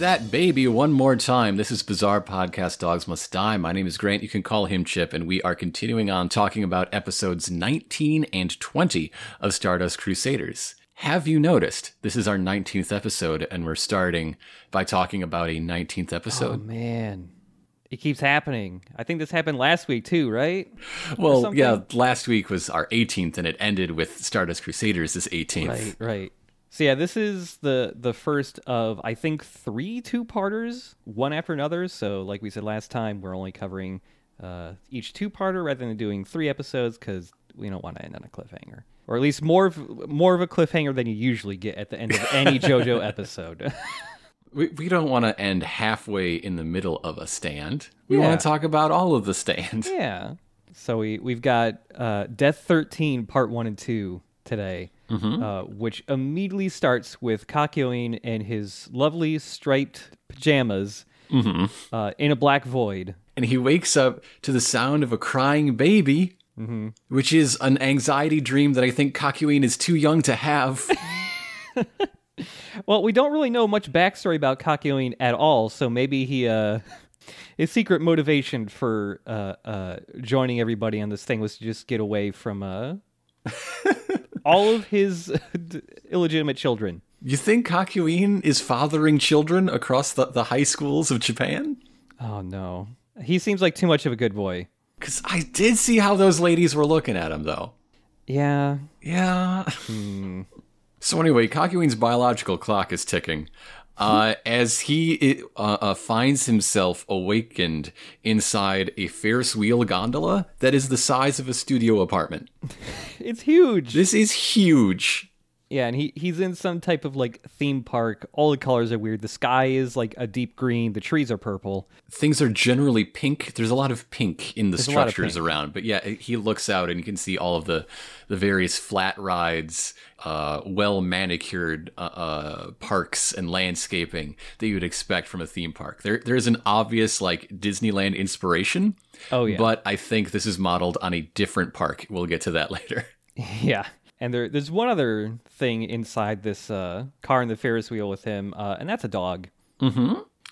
that baby one more time. This is Bizarre Podcast Dogs Must Die. My name is Grant. You can call him Chip, and we are continuing on talking about episodes 19 and 20 of Stardust Crusaders. Have you noticed this is our 19th episode, and we're starting by talking about a 19th episode. Oh man, it keeps happening. I think this happened last week too, right? well, yeah, last week was our 18th, and it ended with Stardust Crusaders' this 18th. Right, right. So yeah, this is the the first of I think three two parters, one after another. So like we said last time, we're only covering uh, each two parter rather than doing three episodes because we don't want to end on a cliffhanger, or at least more of, more of a cliffhanger than you usually get at the end of any JoJo episode. We, we don't want to end halfway in the middle of a stand. We Yeah. want to talk about all of the stand. yeah. So we we've got uh, Death Thirteen Part One and Two today. Uh, which immediately starts with Kakyoin in his lovely striped pajamas uh, in a black void. and he wakes up to the sound of a crying baby, which is an anxiety dream that I think Kakyoin is too young to have. Well, we don't really know much backstory about Kakyoin at all, so maybe he uh, his secret motivation for uh, uh, joining everybody on this thing was to just get away from uh, all of his illegitimate children. you think Kakyoin is fathering children across the, the high schools of Japan? Oh no, he seems like too much of a good boy. Because I did see how those ladies were looking at him, though. Yeah, Yeah. Hmm. So anyway, Kakyoin's biological clock is ticking. Uh, as he uh, uh, finds himself awakened inside a Ferris wheel gondola that is the size of a studio apartment. it's huge. This is huge. Yeah, and he he's in some type of like theme park. All the colors are weird. The sky is like a deep green. The trees are purple. Things are generally pink. There's a lot of pink in the There's a lot of structures around, but yeah, he looks out and you can see all of the the various flat rides, uh, well manicured uh, uh, parks and landscaping that you would expect from a theme park. There there's an obvious like Disneyland inspiration. Oh, yeah. but I think this is modeled on a different park. We'll get to that later. Yeah. And there, there's one other thing inside this uh, car in the Ferris wheel with him, uh, and that's a dog.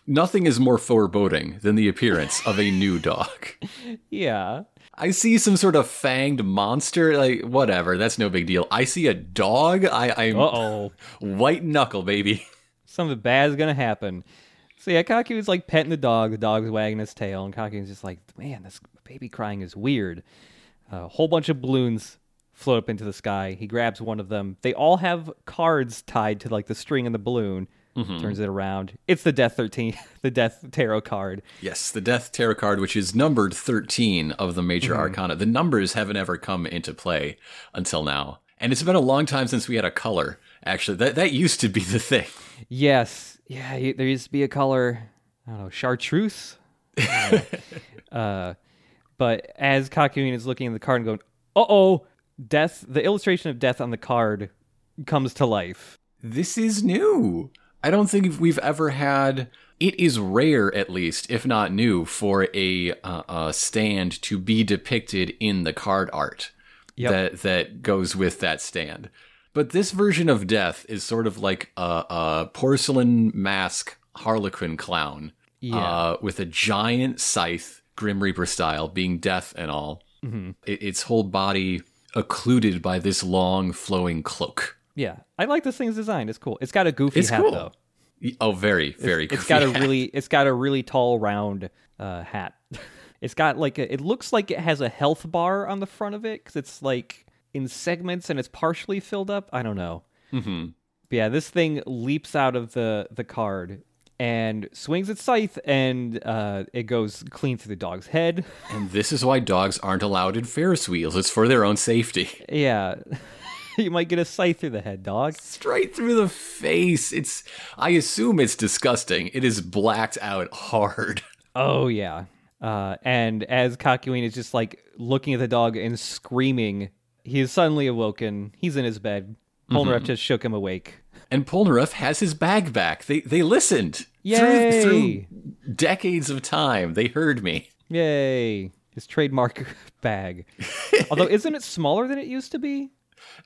Nothing is more foreboding than the appearance of a new dog. Yeah. I see some sort of fanged monster, like whatever. That's no big deal. I see a dog. I, I'm Uh oh. white knuckle, baby. Something bad is gonna happen. So yeah, is like petting the dog. The dog's wagging its tail, and Kaku's just like, "Man, this baby crying is weird." A whole bunch of balloons float up into the sky. He grabs one of them. They all have cards tied to like the string in the balloon. Turns it around. It's the Death Thirteen, the Death Tarot card. Yes, the Death Tarot card, which is numbered 13 of the major arcana. The numbers haven't ever come into play until now. And it's been a long time since we had a color. Actually, that, that used to be the thing. Yes. Yeah, there used to be a color, I don't know, chartreuse. Uh, uh, but as Kakyoin is looking at the card and going, uh oh, death, the illustration of death on the card comes to life. This is new. I don't think we've ever had. It is rare, at least, if not new, for a, uh, a stand to be depicted in the card art Yep. that that goes with that stand. But this version of death is sort of like a, a porcelain mask Harlequin clown, Yeah. uh, with a giant scythe, Grim Reaper style, being death and all. Mm-hmm. It, its whole body occluded by this long flowing cloak. Yeah. I like this thing's design. It's cool. It's got a goofy It's hat, cool. though. Oh, very, very. It's goofy got a hat. really, it's got a really tall, round uh, hat. It's got like a, it looks like it has a health bar on the front of it because it's like in segments and it's partially filled up. I don't know. Mm-hmm. But yeah, this thing leaps out of the the card and swings its scythe, and uh, it goes clean through the dog's head. And this is why dogs aren't allowed in Ferris wheels. It's for their own safety. Yeah, you might get a scythe through the head, dog. Straight through the face. It's. I assume it's disgusting. It is blacked out hard. Oh yeah. Uh, and as Kakyoin is just like looking at the dog and screaming, he is suddenly awoken. He's in his bed. Polnareff just shook him awake. And Polnareff has his bag back. They they listened Yay! through through decades of time. They heard me. Yay! His trademark bag. Although, isn't it smaller than it used to be?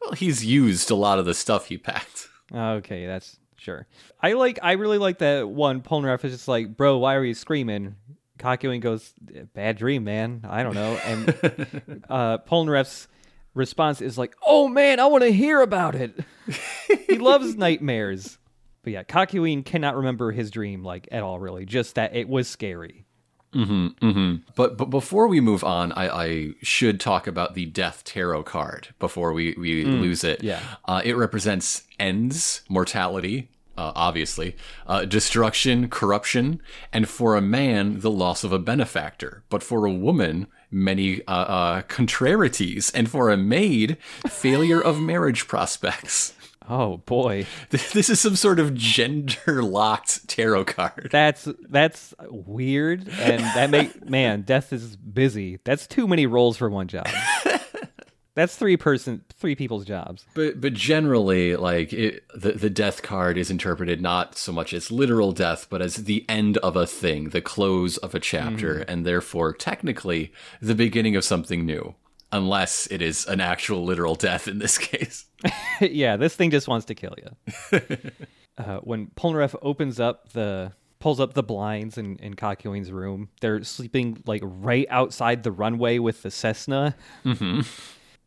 Well, he's used a lot of the stuff he packed. Okay, that's sure. I like. I really like that one. Polnareff is just like, bro, why are you screaming? Kakyoin goes, bad dream, man. I don't know. And uh, Polnareff's response is like, oh man, I want to hear about it. he loves nightmares. But yeah, Kakyoin cannot remember his dream like at all, really. Just that it was scary. But but before we move on, I, I should talk about the Death Tarot card before we, we lose it. yeah. Uh, it represents ends, mortality, uh, obviously, uh, destruction, corruption, and for a man, the loss of a benefactor. But for a woman, many uh, uh, contrarieties, and for a maid, failure of marriage prospects. Oh boy, This is some sort of gender locked tarot card. that's that's weird, and that make man, death is busy. That's too many roles for one job. that's three person, three people's jobs. But but generally, like it, the the death card is interpreted not so much as literal death, but as the end of a thing, the close of a chapter, mm-hmm. and therefore technically the beginning of something new, unless it is an actual literal death in this case. yeah, this thing just wants to kill you. uh, when Polnareff opens up the pulls up the blinds in, in Kakyoin's room, they're sleeping like right outside the runway with the Cessna. Mm-hmm.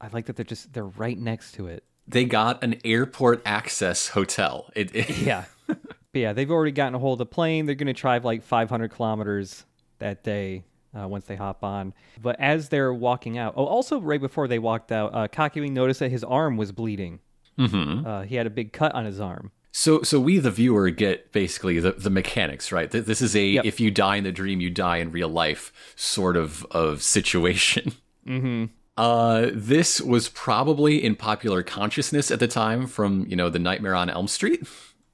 I like that they're just they're right next to it. They got an airport access hotel. It, it- Yeah. but yeah, they've already gotten a hold of the plane. They're going to drive like 500 kilometers that day uh, once they hop on. But as they're walking out, oh, also right before they walked out, uh, Kakyoin noticed that his arm was bleeding. Mm-hmm. Uh, he had a big cut on his arm. So, so we, the viewer, get basically the, the mechanics, right? This is a Yep. if you die in the dream, you die in real life sort of of situation. Mm-hmm. Uh, this was probably in popular consciousness at the time from you know the Nightmare on Elm Street.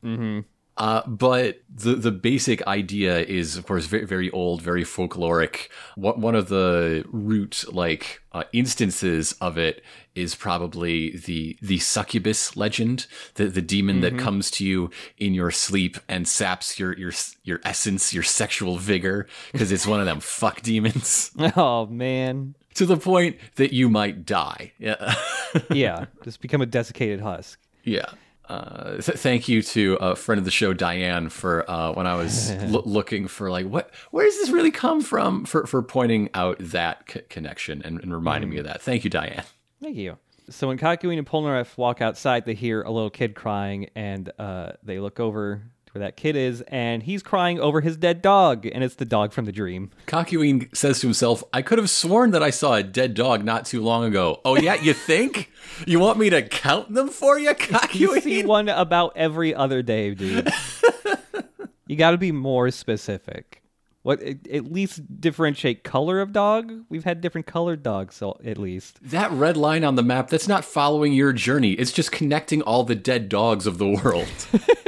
Mm-hmm. Uh, but the the basic idea is, of course, very very old, very folkloric. What one of the root like uh, instances of it is probably the the succubus legend, the the demon that comes to you in your sleep and saps your your your essence, your sexual vigor, because it's one of them fuck demons Oh, man. to the point that you might die. Yeah. Yeah, just become a desiccated husk. Yeah. Uh, th- thank you to a friend of the show, Diane, for uh, when I was loo- looking for like what where does this really come from for for pointing out that c- connection and, and reminding me of that. Thank you, Diane. Thank you. So when Kakyoin and Polnareff walk outside, they hear a little kid crying, and uh, they look over where that kid is, and he's crying over his dead dog, and it's the dog from the dream. Kakyoin says to himself, "I could have sworn that I saw a dead dog not too long ago." Oh yeah, you think? you want me to count them for you, You see one about every other day, dude. you got to be more specific. What at at least differentiate color of dog? We've had different colored dogs, so at least. That red line on the map, that's not following your journey. It's just connecting all the dead dogs of the world.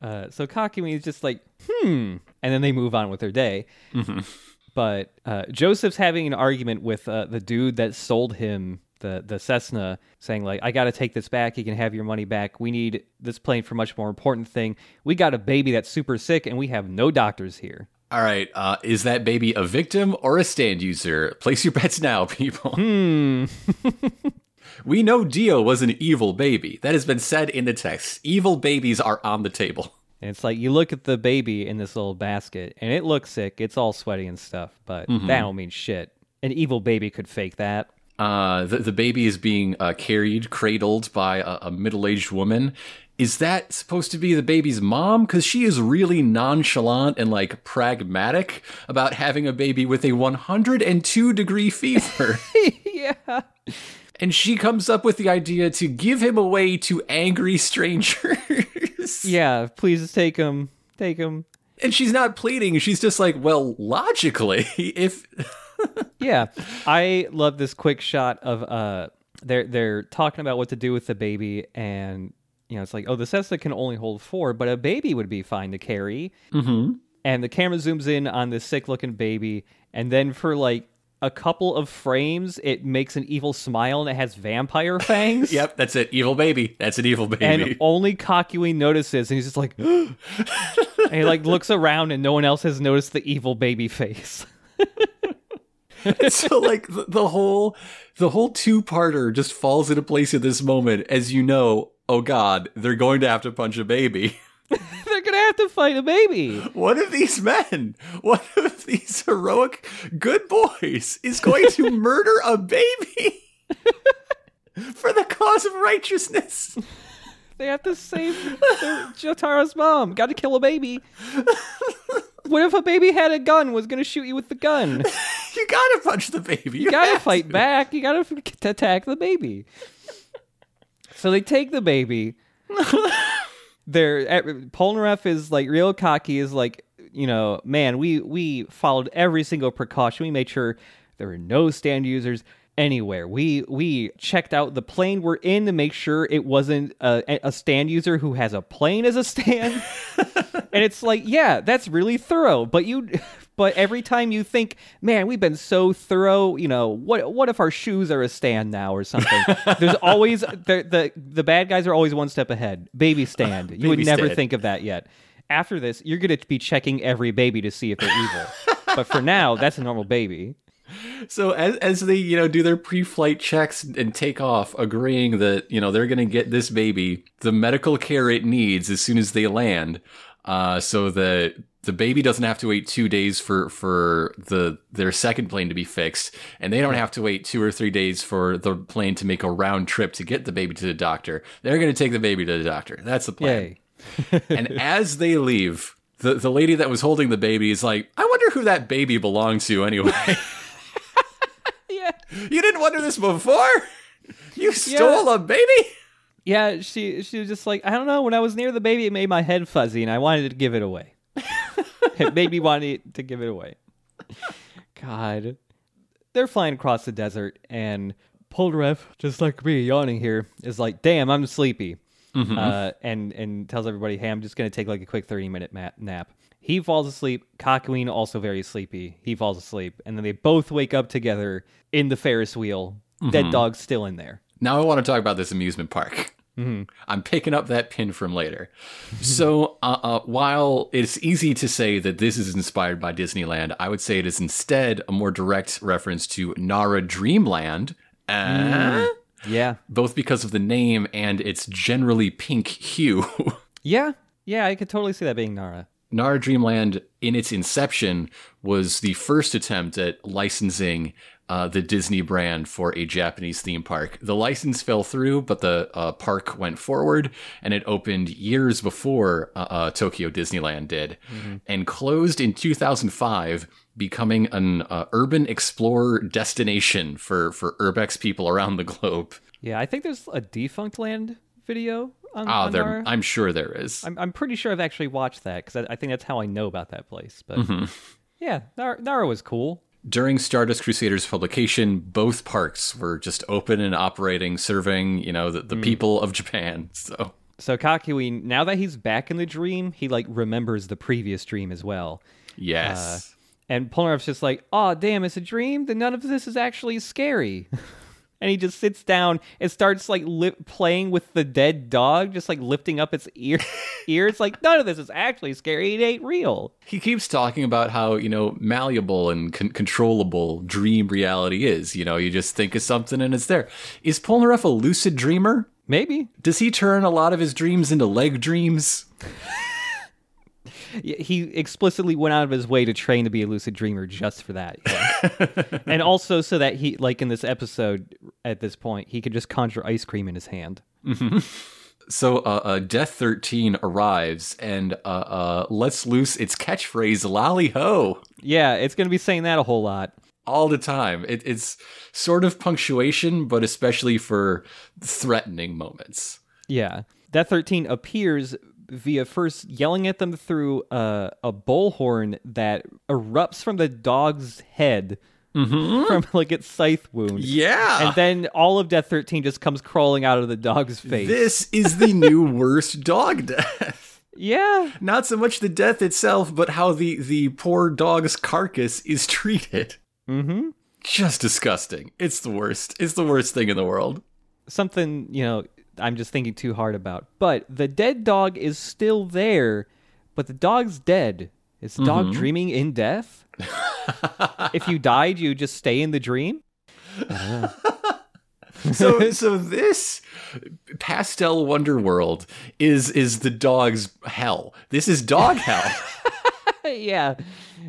Uh, so Kakyoin is just like, hmm, and then they move on with their day. But uh, Joseph's having an argument with uh, the dude that sold him the the Cessna, saying like, "I got to take this back. You can have your money back. We need this plane for much more important thing. We got a baby that's super sick, and we have no doctors here." All right, uh, is that baby a victim or a stand user? Place your bets now, people. Hmm. we know Dio was an evil baby. That has been said in the text. Evil babies are on the table. And it's like you look at the baby in this little basket, and it looks sick. It's all sweaty and stuff, but that don't mean shit. An evil baby could fake that. Uh, the, the baby is being uh, carried, cradled by a, a middle aged woman. Is that supposed to be the baby's mom? Because she is really nonchalant and like pragmatic about having a baby with a 102 degree fever. yeah. And she comes up with the idea to give him away to angry strangers. Yeah, please take him. Take him. And she's not pleading. She's just like, well, logically, if Yeah, I love this quick shot of uh, they're they're talking about what to do with the baby, and you know it's like, oh, the Cessna can only hold four, but a baby would be fine to carry. Mm-hmm. And the camera zooms in on this sick looking baby, and then for like a couple of frames, it makes an evil smile and it has vampire fangs. Yep, that's it. Evil baby. That's an evil baby. And only Kakyoin notices, and he's just like, and he like looks around, and no one else has noticed the evil baby face. so like the, the whole the whole two-parter just falls into place at this moment as you know oh god, they're going to have to punch a baby. Have to fight a baby. One of these men, one of these heroic good boys, is going to murder a baby for the cause of righteousness. They have to save their, Jotaro's mom. Got to kill a baby. what if a baby had a gun? Was gonna shoot you with the gun? You gotta punch the baby. You, You gotta fight to. back. You gotta f- attack the baby. So they take the baby. They're at, Polnareff is like real cocky. Is like you know, man, we we followed every single precaution. We made sure there were no stand users anywhere. We we checked out the plane we're in to make sure it wasn't a, a stand user who has a plane as a stand. and it's like, yeah, that's really thorough. But you, but every time you think, man, we've been so thorough. You know, what what if our shoes are a stand now or something? There's always the the the bad guys are always one step ahead. Baby stand. You would never stand. think of that yet. After this, you're going to be checking every baby to see if they're evil. but for now, that's a normal baby. So as as they you know do their pre-flight checks and take off, agreeing that you know they're going to get this baby the medical care it needs as soon as they land, uh, so the the baby doesn't have to wait two days for for the their second plane to be fixed, and they don't have to wait two or three days for the plane to make a round trip to get the baby to the doctor. They're going to take the baby to the doctor. That's the plan. And as they leave, the the lady that was holding the baby is like, "I wonder who that baby belonged to anyway." Yeah. You didn't wonder this before? You stole a baby? Yeah, she she was just like, I don't know. When I was near the baby, it made my head fuzzy, and I wanted to give it away. it made me want to give it away. God, they're flying across the desert, and Polnareff, just like me, yawning here, is like, "Damn, I'm sleepy," uh, and and tells everybody, "Hey, I'm just gonna take like a quick thirty minute ma- nap." He falls asleep. Kakyoin also very sleepy. He falls asleep, and then they both wake up together in the Ferris wheel. Dead dog's still in there. Now I want to talk about this amusement park. I'm picking up that pin from later. so, uh, uh, while it's easy to say that this is inspired by Disneyland, I would say it is instead a more direct reference to Nara Dreamland. Uh, Yeah, Both because of the name and its generally pink hue. Yeah, yeah, I could totally see that being Nara. Nara Dreamland, in its inception, was the first attempt at licensing uh, the Disney brand for a Japanese theme park. The license fell through, but the uh, park went forward, and it opened years before uh, uh, Tokyo Disneyland did, and closed in 2005, becoming an uh, urban explorer destination for for urbex people around the globe. Yeah, I think there's a Defunctland video on, Ah, on there, Nara. I'm sure there is. I'm, I'm pretty sure I've actually watched that because I, I think that's how I know about that place. But Mm-hmm. yeah, Nara, Nara was cool. During Stardust Crusaders publication, both parks were just open and operating, serving, you know, the, the hmm. people of Japan. So So Kakyoin, now that he's back in the dream, he like remembers the previous dream as well. yes. Uh, and Polnareff's just like, oh, damn, it's a dream? Then none of this is actually scary. and he just sits down and starts like li- playing with the dead dog, just like lifting up its ear. ear. It's like, none of this is actually scary. It ain't real. he keeps talking about how, you know, malleable and con- controllable dream reality is. You know, you just think of something and it's there. Is Polnareff a lucid dreamer? Maybe. Does he turn a lot of his dreams into leg dreams? He explicitly went out of his way to train to be a lucid dreamer just for that. yeah. and also so that he, like in this episode at this point, he could just conjure ice cream in his hand. So uh, uh, Death 13 arrives and uh, uh, lets loose its catchphrase, lolly ho. Yeah, it's going to be saying that a whole lot. all the time. It, it's sort of punctuation, but especially for threatening moments. Yeah. That 13 appears via first yelling at them through uh, a bullhorn that erupts from the dog's head from like its scythe wound. Yeah. And then all of Death 13 just comes crawling out of the dog's face. this is the new worst dog death. yeah. Not so much the death itself, but how the, the poor dog's carcass is treated. Mm-hmm. Just disgusting. It's the worst. It's the worst thing in the world. Something, you know, I'm just thinking too hard about. But the dead dog is still there, but the dog's dead. Is the dog mm-hmm. dreaming in death? if you died, you just stay in the dream? so so this pastel wonder world is is the dog's hell. This is dog hell. yeah.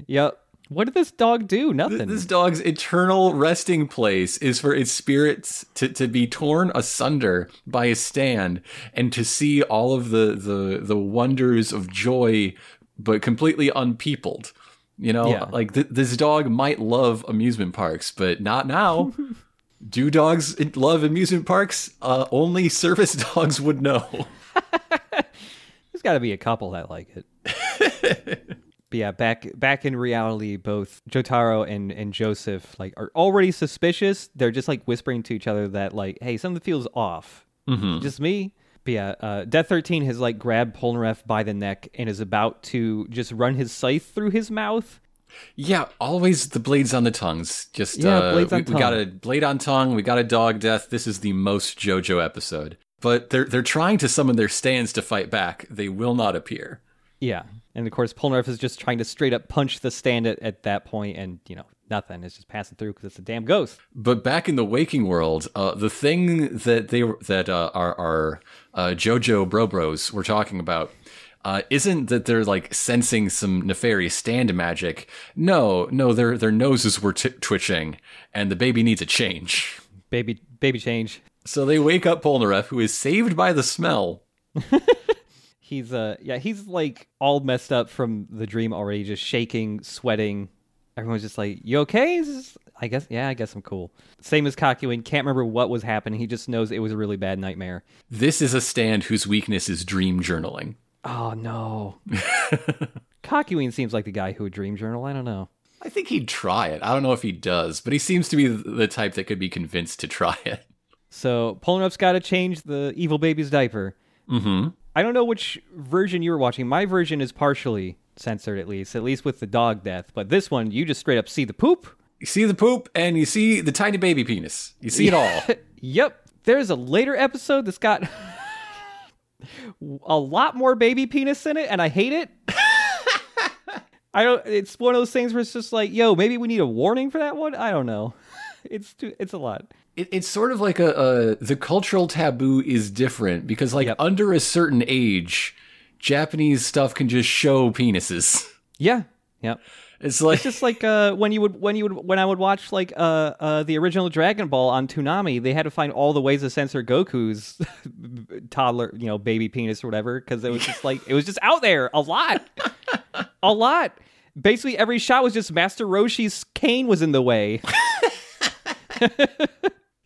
Yep. What did this dog do? Nothing. This dog's eternal resting place is for its spirits to, to be torn asunder by a stand and to see all of the, the, the wonders of joy, but completely unpeopled. You know, Yeah. like th- this dog might love amusement parks, but not now. Do dogs love amusement parks? Uh, only service dogs would know. There's got to be a couple that like it. But yeah, back back in reality, both Jotaro and and Joseph like are already suspicious. They're just like whispering to each other that like, hey, something feels off. Mm-hmm. Just me. But yeah, uh, Death Thirteen has like grabbed Polnareff by the neck and is about to just run his scythe through his mouth. Yeah, always the blades on the tongues. Just Yeah, uh, blades on we, we got tongue. a blade on tongue. We got a dog death. This is the most JoJo episode. But they're they're trying to summon their stands to fight back. They will not appear. Yeah, and of course Polnareff is just trying to straight up punch the stand at, at that point, and you know nothing. It's just passing through because it's a damn ghost. But back in the waking world, uh, the thing that they that uh, our our uh, JoJo Bro Bros were talking about uh, isn't that they're like sensing some nefarious stand magic. No, no, their their noses were t- twitching, and the baby needs a change. Baby, baby change. So they wake up Polnareff, who is saved by the smell. He's uh yeah, he's like all messed up from the dream already, just shaking, sweating. Everyone's just like, "You okay?" I guess yeah, I guess I'm cool. Same as Kakyoin, can't remember what was happening. He just knows it was a really bad nightmare. This is a stand whose weakness is dream journaling. Oh no. Kakyoin seems like the guy who would dream journal. I don't know. I think he'd try it. I don't know if he does, but he seems to be the type that could be convinced to try it. So Polnareff's got to change the evil baby's diaper. Mm-hmm. I don't know which version you were watching. My version is partially censored, at least, at least with the dog death. But this one, you just straight up see the poop. You see the poop and you see the tiny baby penis. You see it all. Yep. There's a later episode that's got a lot more baby penis in it, and I hate it. I don't. It's one of those things where it's just like, yo, maybe we need a warning for that one. I don't know. It's too. It's a lot. It, it's sort of like a, a the cultural taboo is different because like Yep. under a certain age, Japanese stuff can just show penises. Yeah. Yeah. It's like It's just like uh, when you would when you would when I would watch like uh, uh, the original Dragon Ball on Toonami, they had to find all the ways to censor Goku's toddler, you know, baby penis or whatever, because it was just like it was just out there a lot, a lot. Basically, every shot was just Master Roshi's cane was in the way.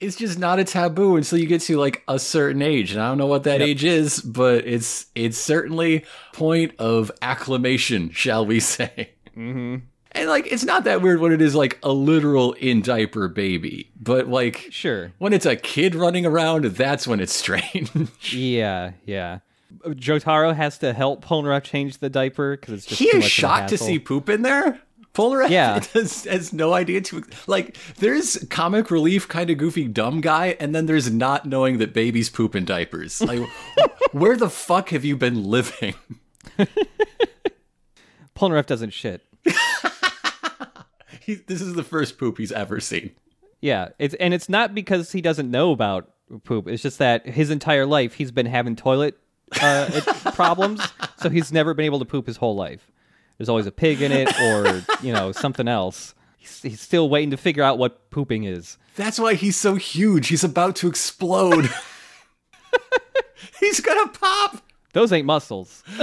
It's just not a taboo until you get to like a certain age and i don't know what that age is but it's it's certainly point of acclamation shall we say mm-hmm. and like it's not that weird when it is like a literal in diaper baby but like Sure. when it's a kid running around that's when it's strange Yeah. Yeah. Jotaro has to help Polnareff change the diaper because it's just he too is much of a shocked to see poop in there Polar Yeah. has, has no idea to like. There's comic relief, kind of goofy, dumb guy, and then there's not knowing that babies poop in diapers. Like, where the fuck have you been living? Polnareff doesn't shit. He, this is the first poop he's ever seen. Yeah, it's and it's not because he doesn't know about poop. It's just that his entire life he's been having toilet uh, problems, so he's never been able to poop his whole life. There's always a pig in it, or you know something else. He's, he's still waiting to figure out what pooping is. That's why he's so huge. He's about to explode. he's gonna pop. Those ain't muscles.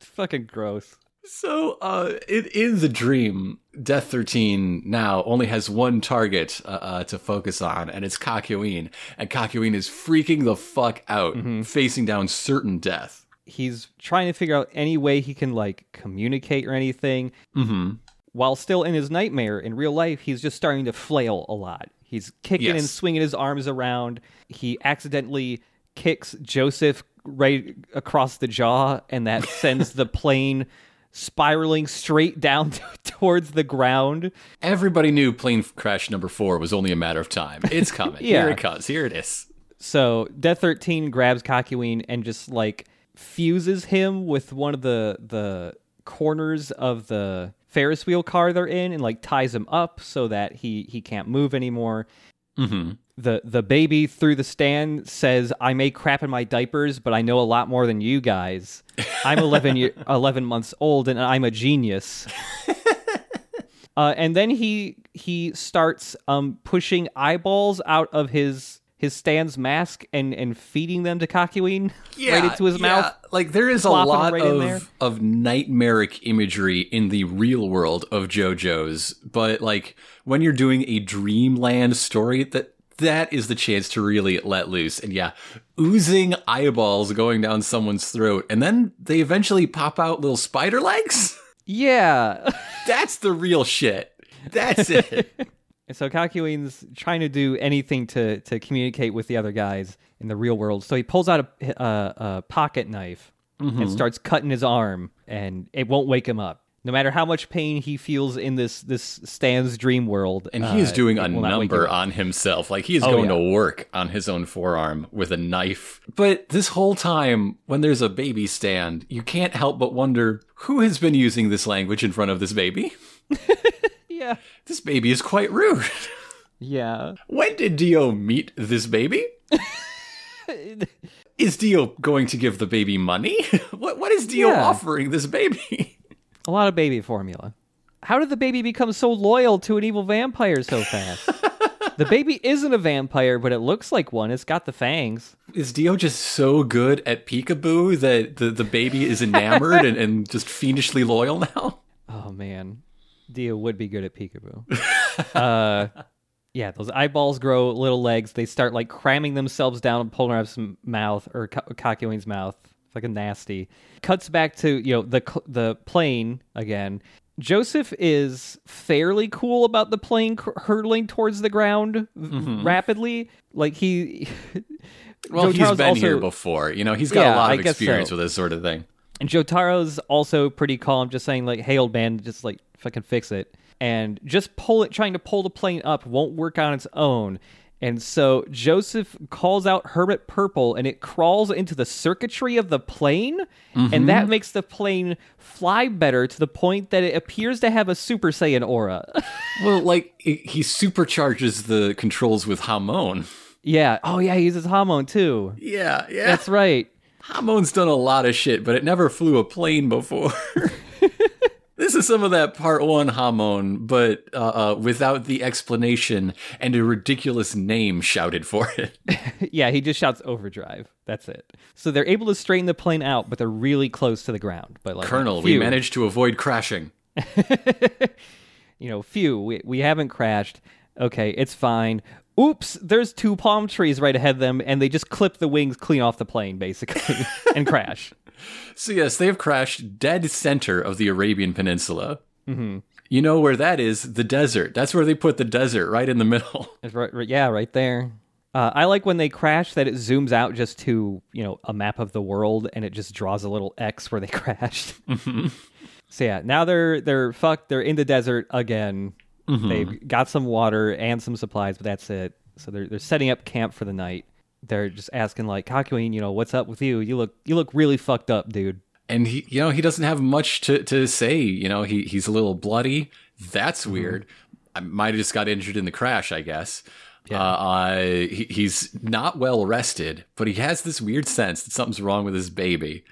Fucking gross. So, uh, in, in the dream, Death 13 now only has one target uh, uh, to focus on, and it's Kakyoin. And Kakyoin is freaking the fuck out, facing down certain death. He's trying to figure out any way he can like communicate or anything. Mm-hmm. while still in his nightmare in real life he's just starting to flail a lot he's kicking and swinging his arms around he accidentally kicks joseph right across the jaw and that sends the plane spiraling straight down towards the ground Everybody knew plane crash number four was only a matter of time. It's coming. Yeah. Here it comes. Here it is. so death 13 grabs Kakyoin and just like fuses him with one of the the corners of the ferris wheel car they're in and like ties him up so that he he can't move anymore Mm-hmm. the the baby through the stand says, "I may crap in my diapers, but I know a lot more than you guys. I'm 11 year, 11 months old, and I'm a genius." uh, and then he he starts um, pushing eyeballs out of his his stand's mask and and feeding them to Kakyoin right into his yeah. mouth. Like there is a lot right of of nightmaric imagery in the real world of JoJo's, but like when you're doing a dreamland story, that that is the chance to really let loose. And yeah, oozing eyeballs going down someone's throat, and then they eventually pop out little spider legs. Yeah. That's the real shit. That's it. And so Kakyoin's trying to do anything to to communicate with the other guys in the real world. So he pulls out a, a, a pocket knife Mm-hmm. and starts cutting his arm, and it won't wake him up. No matter how much pain he feels in this this stand's dream world, And he is uh, doing a him number on himself. Like he is Oh, going yeah. to work on his own forearm with a knife. But this whole time, when there's a baby stand, you can't help but wonder who has been using this language in front of this baby? Yeah, This baby is quite rude. yeah. when did Dio meet this baby? Is Dio going to give the baby money? what what is Dio Yeah. offering this baby? A lot of baby formula. How did the baby become so loyal to an evil vampire so fast? the baby isn't a vampire, but it looks like one. It's got the fangs. Is Dio just so good at peekaboo that the, the baby is enamored and, and just fiendishly loyal now? Oh man, Dio would be good at peekaboo. uh, yeah, those eyeballs grow little legs. They start like cramming themselves down Polnareff's mouth or Ka- Kakyoin's mouth. It's like a nasty. Cuts back to you know the cl- the plane again. Joseph is fairly cool about the plane cr- hurtling towards the ground v- rapidly. Like he, Well, he's Jotaro's been also- here before. You know, he's got Yeah, a lot of experience so. with this sort of thing. And Jotaro's also pretty calm, just saying like, "Hey, old man, just like fucking fix it." And just pull it, trying to pull the plane up won't work on its own. And so Joseph calls out Hermit Purple, and it crawls into the circuitry of the plane, and that mm-hmm. makes the plane fly better to the point that it appears to have a Super Saiyan aura. Well, like he he supercharges the controls with Hamon. yeah. Oh yeah, he uses Hamon too. Yeah, yeah. That's right. Hamon's done a lot of shit, but it never flew a plane before. this is some of that part one Hamon, but uh, uh, without the explanation and a ridiculous name shouted for it. yeah, he just shouts overdrive. That's it. So they're able to straighten the plane out, but they're really close to the ground. But like Colonel, we managed to avoid crashing. You know, phew, we we haven't crashed. Okay, it's fine. Oops, there's two palm trees right ahead of them, and they just clip the wings clean off the plane, basically, and crash. So yes, they have crashed dead center of the Arabian Peninsula. Mm-hmm. You know where that is? The desert. That's where they put the desert, right in the middle. Right, right- yeah, right there. Uh, I like when they crash that it zooms out just to you know a map of the world, and it just draws a little X where they crashed. So yeah, now they're they're fucked. They're in the desert again. They've got some water and some supplies, but that's it. So they're they're setting up camp for the night. They're just asking like Kakyoin, you know, what's up with you? You look you look really fucked up, dude. and he you know he doesn't have much to, to say you know he he's a little bloody. That's weird. I might have just got injured in the crash i guess. Uh, uh, he, he's not well rested but he has this weird sense that something's wrong with his baby.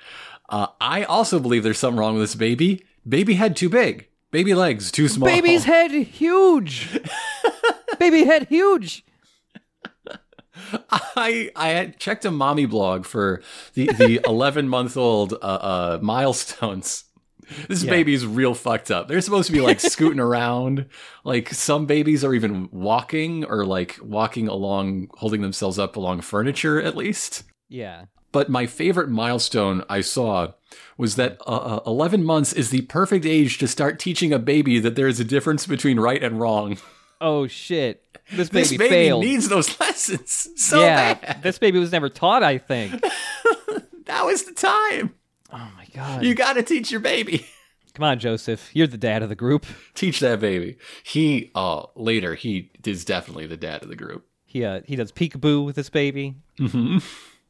Uh, i also believe there's something wrong with this baby. Baby head too big baby legs too small Baby's head huge. Baby head huge. I I had checked a mommy blog for the the 11 month old uh, uh, milestones. This Yeah. baby's real fucked up. They're supposed to be like scooting around. Like some babies are even walking or like walking along, holding themselves up along furniture at least. Yeah. But my favorite milestone I saw was that uh, uh, 11 months is the perfect age to start teaching a baby that there is a difference between right and wrong. Oh shit. This This baby, baby failed. needs those lessons so yeah. bad. This baby was never taught, I think. Now is the time. Oh my god. You got to teach your baby. Come on, Joseph. You're the dad of the group. Teach that baby. He, oh, later, he is definitely the dad of the group. He uh, he does peekaboo with this baby. Mm-hmm.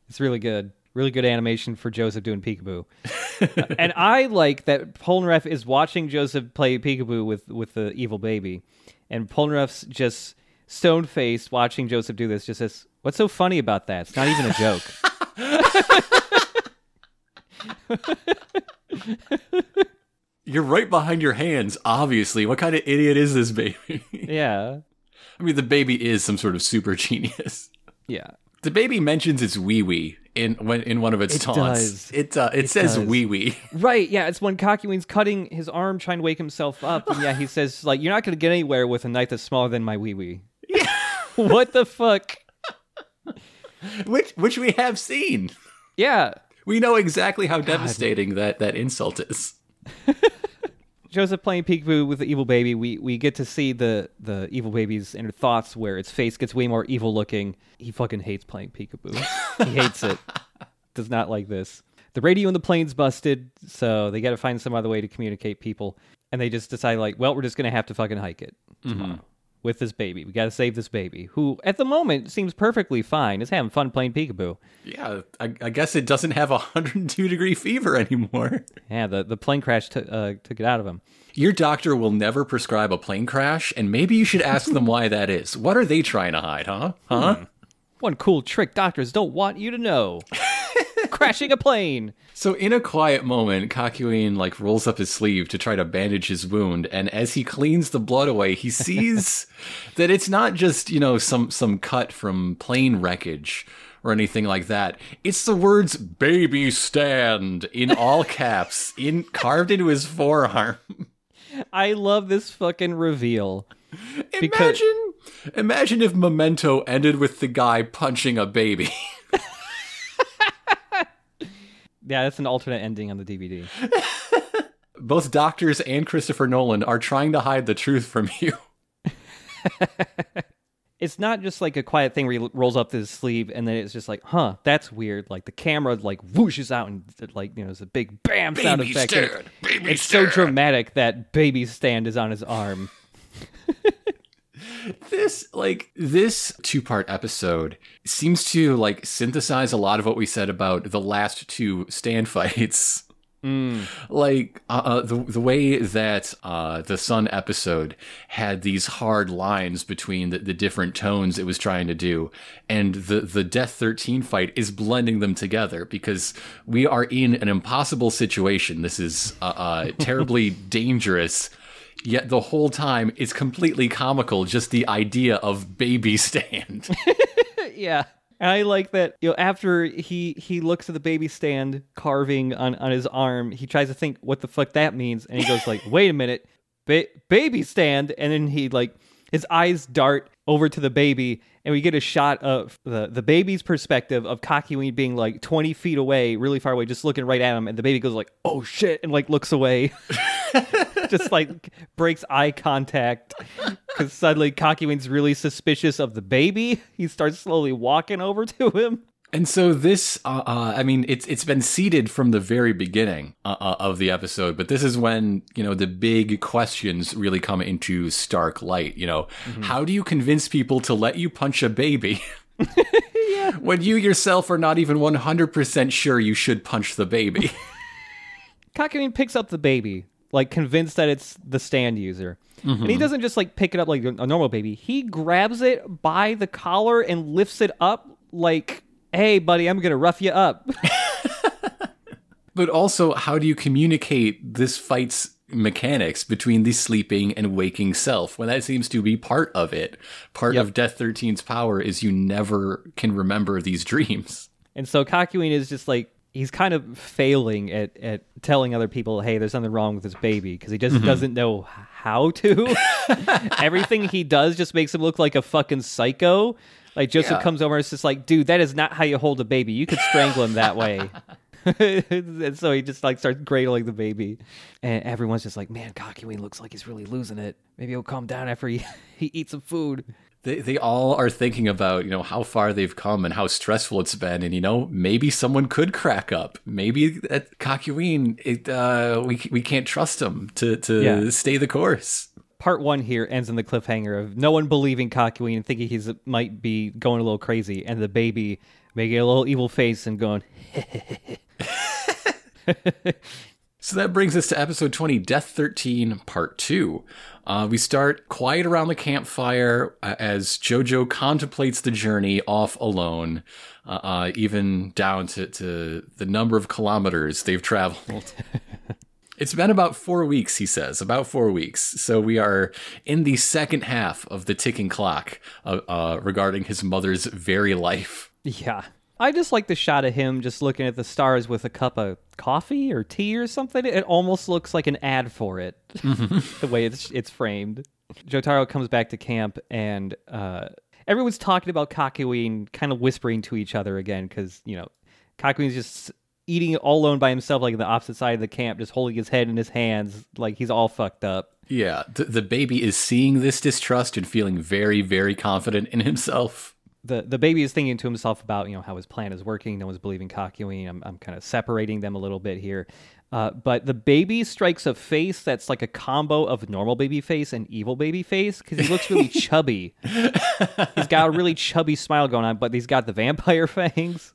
It's really good. Really good animation for Joseph doing peekaboo. Uh, and I like that Polnareff is watching Joseph play peekaboo with with the evil baby, and Polnareff's just stone faced, watching Joseph do this, just says, "What's so funny about that? It's not even a joke." You're right behind your hands, obviously. What kind of idiot is this baby? yeah, I mean, the baby is some sort of super genius. yeah. The baby mentions its wee wee in when in one of its It taunts. does. It uh, it, says does. wee wee. Right, yeah, it's when Kakyoin's cutting his arm trying to wake himself up, and yeah, he says like, "You're not going to get anywhere with a knife that's smaller than my wee wee." Yeah. what the fuck? which which we have seen. Yeah, We know exactly how devastating that that insult is. Joseph playing peekaboo with the evil baby. We we get to see the the evil baby's inner thoughts, where its face gets way more evil looking. He fucking hates playing peekaboo. he hates it. Does not like this. The radio in the plane's busted, so they got to find some other way to communicate people. And they just decide like, well, we're just gonna have to fucking hike it mm-hmm. tomorrow with this baby. We got to save this baby, who at the moment seems perfectly fine. Is having fun playing peekaboo. Yeah, I, I guess it doesn't have a 102 degree fever anymore. Yeah, the the plane crash took uh, took it out of him. Your doctor will never prescribe a plane crash, and maybe you should ask them why that is. What are they trying to hide, huh? Huh? One cool trick doctors don't want you to know. Crashing a plane. So in a quiet moment, Kakyoin like rolls up his sleeve to try to bandage his wound, and as he cleans the blood away, he sees that it's not just, you know, some some cut from plane wreckage or anything like that. It's the words baby stand in all caps, in carved into his forearm. I love this fucking reveal. Because- Imagine imagine if Memento ended with the guy punching a baby. Yeah, that's an alternate ending on the DVD. Both doctors and Christopher Nolan are trying to hide the truth from you. It's not just like a quiet thing where he rolls up his sleeve and then it's just like, huh, that's weird. Like the camera like whooshes out and like you know, it's a big bam sound effect. stand, baby it's so dramatic that baby stand is on his arm. This like this two-part episode seems to like synthesize a lot of what we said about the last two stand fights like uh, uh, the the way that uh, the Sun episode had these hard lines between the, the different tones it was trying to do, and the the Death Thirteen fight is blending them together because we are in an impossible situation. This is uh, uh, terribly dangerous. Yet the whole time it's completely comical. Just the idea of baby stand. yeah. And I like that, you know, after he he looks at the baby stand carving on, on his arm, he tries to think what the fuck that means, and he goes like, "Wait a minute, ba- baby stand," and then he like his eyes dart over to the baby, and we get a shot of the the baby's perspective of Kakyoin being like twenty feet away, really far away, just looking right at him, and the baby goes like, "Oh shit," and like looks away. just like breaks eye contact because suddenly Kakyoin's really suspicious of the baby. He starts slowly walking over to him. And so this, uh, uh, I mean, it's it's been seeded from the very beginning uh, uh, of the episode, but this is when you know the big questions really come into stark light. You know, how do you convince people to let you punch a baby when you yourself are not even one hundred percent sure you should punch the baby? Kakyoin picks up the baby, like convinced that it's the stand user. And he mm-hmm. doesn't just like pick it up like a normal baby. He grabs it by the collar and lifts it up like, "Hey, buddy, I'm gonna rough you up." but also, how do you communicate this fight's mechanics between the sleeping and waking self when that seems to be part of it? Part Yep. of Death 13's power is you never can remember these dreams. And so Kakyoin is just like he's kind of failing at, at telling other people, "Hey, there's something wrong with this baby," because he just mm-hmm. doesn't know how to. Everything he does just makes him look like a fucking psycho. Like Joseph Yeah. comes over and it's just like, "Dude, that is not how you hold a baby. You could strangle him that way." and so he just like starts cradling the baby, and everyone's just like, "Man, Kakyoin looks like he's really losing it. Maybe he'll calm down after he he eats some food." They, they all are thinking about, you know, how far they've come and how stressful it's been. And, you know, maybe someone could crack up. Maybe at Kakyoin, it, uh, we, we can't trust him to, to Yeah. stay the course. part one here ends in the cliffhanger of no one believing Kakyoin and thinking he's might be going a little crazy, and the baby making a little evil face and going, So that brings us to episode 20, Death 13, part 2. Uh, we start quiet around the campfire uh, as Jojo contemplates the journey off alone, uh, uh, even down to, to the number of kilometers they've traveled. It's been about four weeks, he says, about four weeks. So we are in the second half of the ticking clock uh, uh, regarding his mother's very life. Yeah. I just like the shot of him just looking at the stars with a cup of coffee or tea or something. It almost looks like an ad for it, the way it's it's framed. Jotaro comes back to camp and uh, everyone's talking about Kakyoin, kind of whispering to each other again because you know Kakyoin's just eating all alone by himself, like the opposite side of the camp, just holding his head in his hands, like he's all fucked up. Yeah, the, the baby is seeing this distrust and feeling very, very confident in himself. The the baby is thinking to himself about you know how his plan is working. No one's believing Kakyoin. I'm I'm kind of separating them a little bit here. Uh, but the baby strikes a face that's like a combo of normal baby face and evil baby face because he looks really chubby. he's got a really chubby smile going on, but he's got the vampire fangs.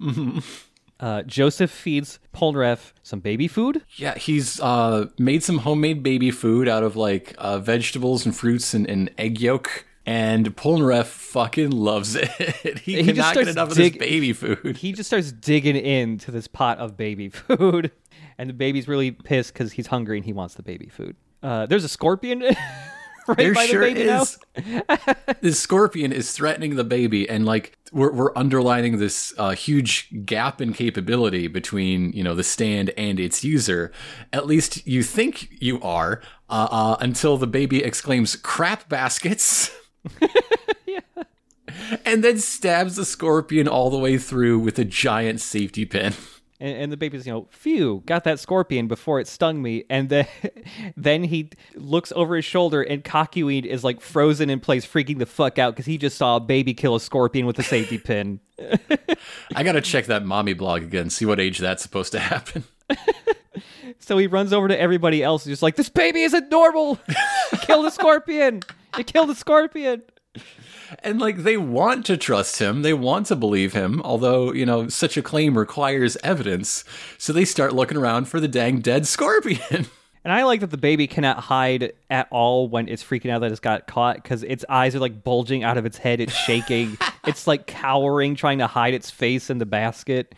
Uh, Joseph feeds Polnareff some baby food. Yeah, he's uh, made some homemade baby food out of like uh, vegetables and fruits and, and egg yolk. And Polnareff fucking loves it. he, He cannot get enough dig- of this baby food. He just starts digging into this pot of baby food, and the baby's really pissed because he's hungry and he wants the baby food. Uh, there's a scorpion right There by sure the is. this scorpion is threatening the baby, and like we're we're underlining this uh, huge gap in capability between you know the stand and its user. At least you think you are, uh, uh, until the baby exclaims "crap baskets." And then stabs the scorpion all the way through with a giant safety pin. And, and the baby's, you know, phew, got that scorpion before it stung me. And then, then he looks over his shoulder, and Kakyoin is like frozen in place, freaking the fuck out because he just saw a baby kill a scorpion with a safety pin. I gotta check that mommy blog again, see what age that's supposed to happen. So he runs over to everybody else, just like, this baby isn't normal. kill the scorpion. It killed a scorpion. And like they want to trust him, they want to believe him, although, you know, such a claim requires evidence. So they start looking around for the dang dead scorpion. And I like that the baby cannot hide at all when it's freaking out that it's got caught because its eyes are like bulging out of its head. It's shaking. it's like cowering, trying to hide its face in the basket.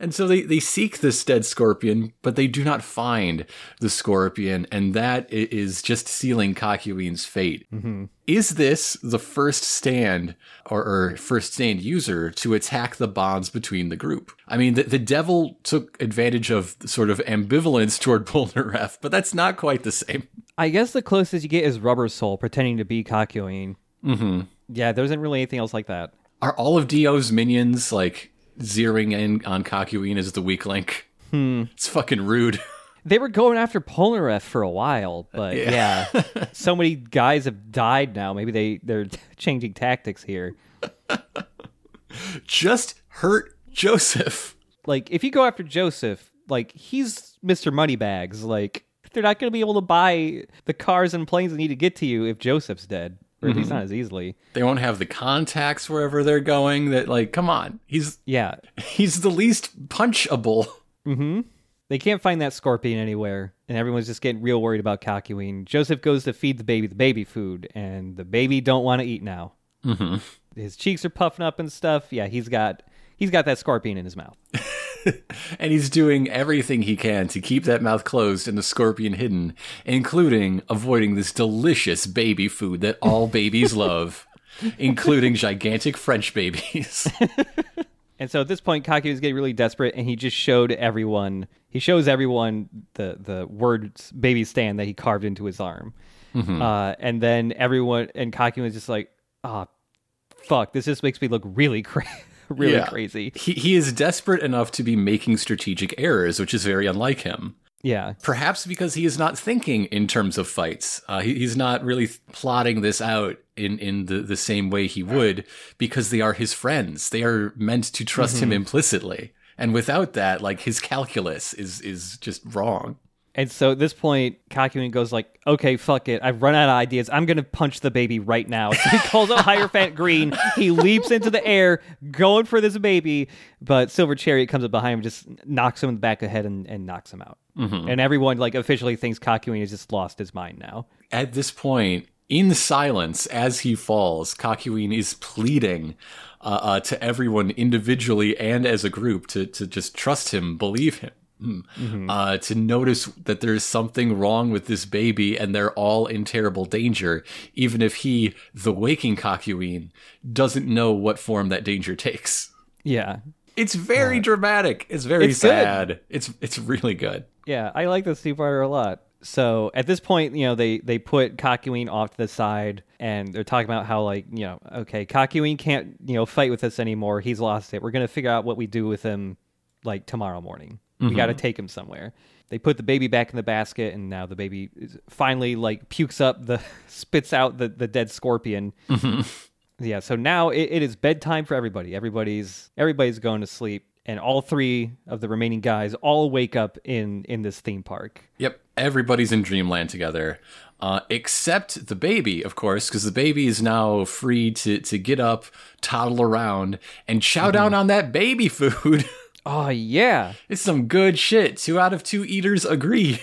And so they, they seek this dead scorpion, but they do not find the scorpion, and that is just sealing Kakyoin's fate. Is this the first stand or, or first stand user to attack the bonds between the group? I mean, the, the devil took advantage of sort of ambivalence toward Polnareff, but that's not quite the same. I guess the closest you get is Rubber Soul pretending to be Kakyoin. Mm-hmm. Yeah, there isn't really anything else like that. Are all of Dio's minions like zeroing in on Kakyoin as the weak link? Hmm. It's fucking rude. They were going after Polnareff for a while, but yeah, so many guys have died now. Maybe they they're changing tactics here. Just hurt Joseph. Like if you go after Joseph, like he's Mr. Moneybags. Like they're not going to be able to buy the cars and planes that need to get to you if Joseph's dead, or at least not as easily. They won't have the contacts wherever they're going. That like, come on, he's Yeah, he's the least punchable. Mm-hmm. They can't find that scorpion anywhere, and everyone's just getting real worried about Kakyoin. Joseph goes to feed the baby the baby food, and the baby don't want to eat now. Mm-hmm. His cheeks are puffing up and stuff. Yeah, he's got he's got that scorpion in his mouth. And he's doing everything he can to keep that mouth closed and the scorpion hidden, including avoiding this delicious baby food that all babies love, including gigantic French babies. And so at this point, Kakyoin is getting really desperate, and he just showed everyone. He shows everyone the the words "baby stand" that he carved into his arm. Uh, and then everyone and Kakyoin is just like, "Ah, fuck! This just makes me look really crazy." really Yeah. crazy. he, he is desperate enough to be making strategic errors, which is very unlike him. Yeah. Perhaps because he is not thinking in terms of fights. Uh, he, he's not really plotting this out in, in the, the same way he would because they are his friends. They are meant to trust him implicitly. And without that, like his calculus is is just wrong. And so at this point, Kakyoin goes like, "Okay, fuck it. I've run out of ideas. I'm gonna punch the baby right now." So he calls out Hierophant Green. He leaps into the air, going for this baby. But Silver Chariot comes up behind him, just knocks him in the back of the head, and, and knocks him out. and everyone like officially thinks Kakyoin has just lost his mind now. At this point, in silence, as he falls, Kakyoin is pleading uh, uh, to everyone individually and as a group to to just trust him, believe him. Mm, Uh, to notice that there's something wrong with this baby and they're all in terrible danger, even if he, the waking Kakyoin, doesn't know what form that danger takes. Yeah, It's very dramatic. It's very It's good. sad. It's it's really good. Yeah, I like this two-parter a lot. So at this point, you know, they they put Kakyoin off to the side, and they're talking about how like you know, okay, Kakyoin can't you know fight with us anymore. He's lost it. We're gonna figure out what we do with him like tomorrow morning. We got to mm-hmm. take him somewhere. They put the baby back in the basket, and now the baby is finally like pukes up the spits out the the dead scorpion. Mm-hmm. Yeah, so now it, it is bedtime for everybody. Everybody's everybody's going to sleep, and all three of the remaining guys all wake up in in this theme park. Yep, everybody's in dreamland together, uh, except the baby, of course, because the baby is now free to to get up, toddle around, and chow down mm-hmm. on that baby food. Oh yeah, it's some good shit. Two out of two eaters agree.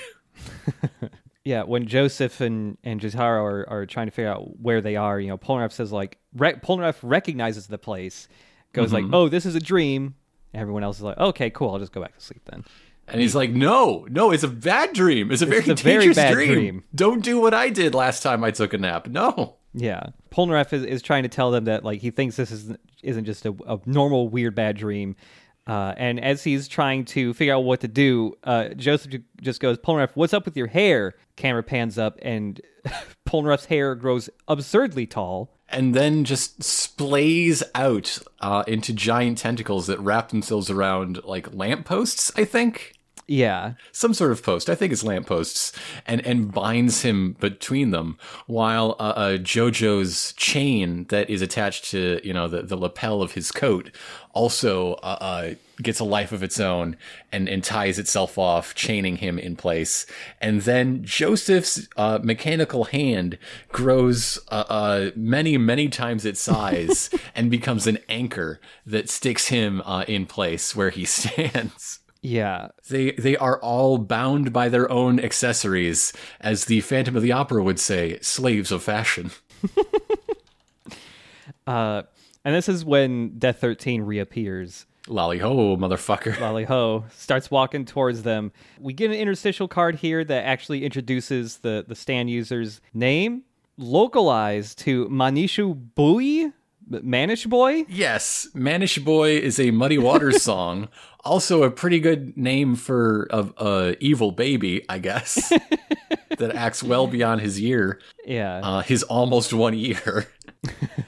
yeah. When Joseph and and Jotaro are, are trying to figure out where they are, you know, Polnareff says like Re- Polnareff recognizes the place, goes like, mm-hmm. "Oh, this is a dream." Everyone else is like, "Okay, cool. I'll just go back to sleep then." And he's like, "No, no, it's a bad dream. It's a very a very dangerous bad dream. dream." Don't do what I did last time I took a nap. No." Yeah, Polnareff is, is trying to tell them that like he thinks this isn't isn't just a, a normal weird bad dream. Uh, and as he's trying to figure out what to do, uh, Joseph just goes, Polnareff, what's up with your hair? Camera pans up, and Polnareff's hair grows absurdly tall. and then just splays out uh, into giant tentacles that wrap themselves around like lampposts, I think. Yeah, Some sort of post, I think it's lampposts, and, and binds him between them, while uh, uh, Jojo's chain that is attached to, you know, the, the lapel of his coat also uh, uh, gets a life of its own and, and ties itself off, chaining him in place. And then Joseph's uh, mechanical hand grows uh, uh, many, many times its size and becomes an anchor that sticks him uh, in place where he stands. Yeah. They they are all bound by their own accessories, as the Phantom of the Opera would say, slaves of fashion. Uh, and this is when Death 13 reappears. Lolly ho, motherfucker. Lolly Ho starts walking towards them. We get an interstitial card here that actually introduces the, the stand user's name, localized to Manishu Bui, Mannish Boy. Yes, Mannish Boy is a Muddy Waters song. Also, a pretty good name for a, a evil baby, I guess, that acts well beyond his year, Yeah. uh, his almost one year.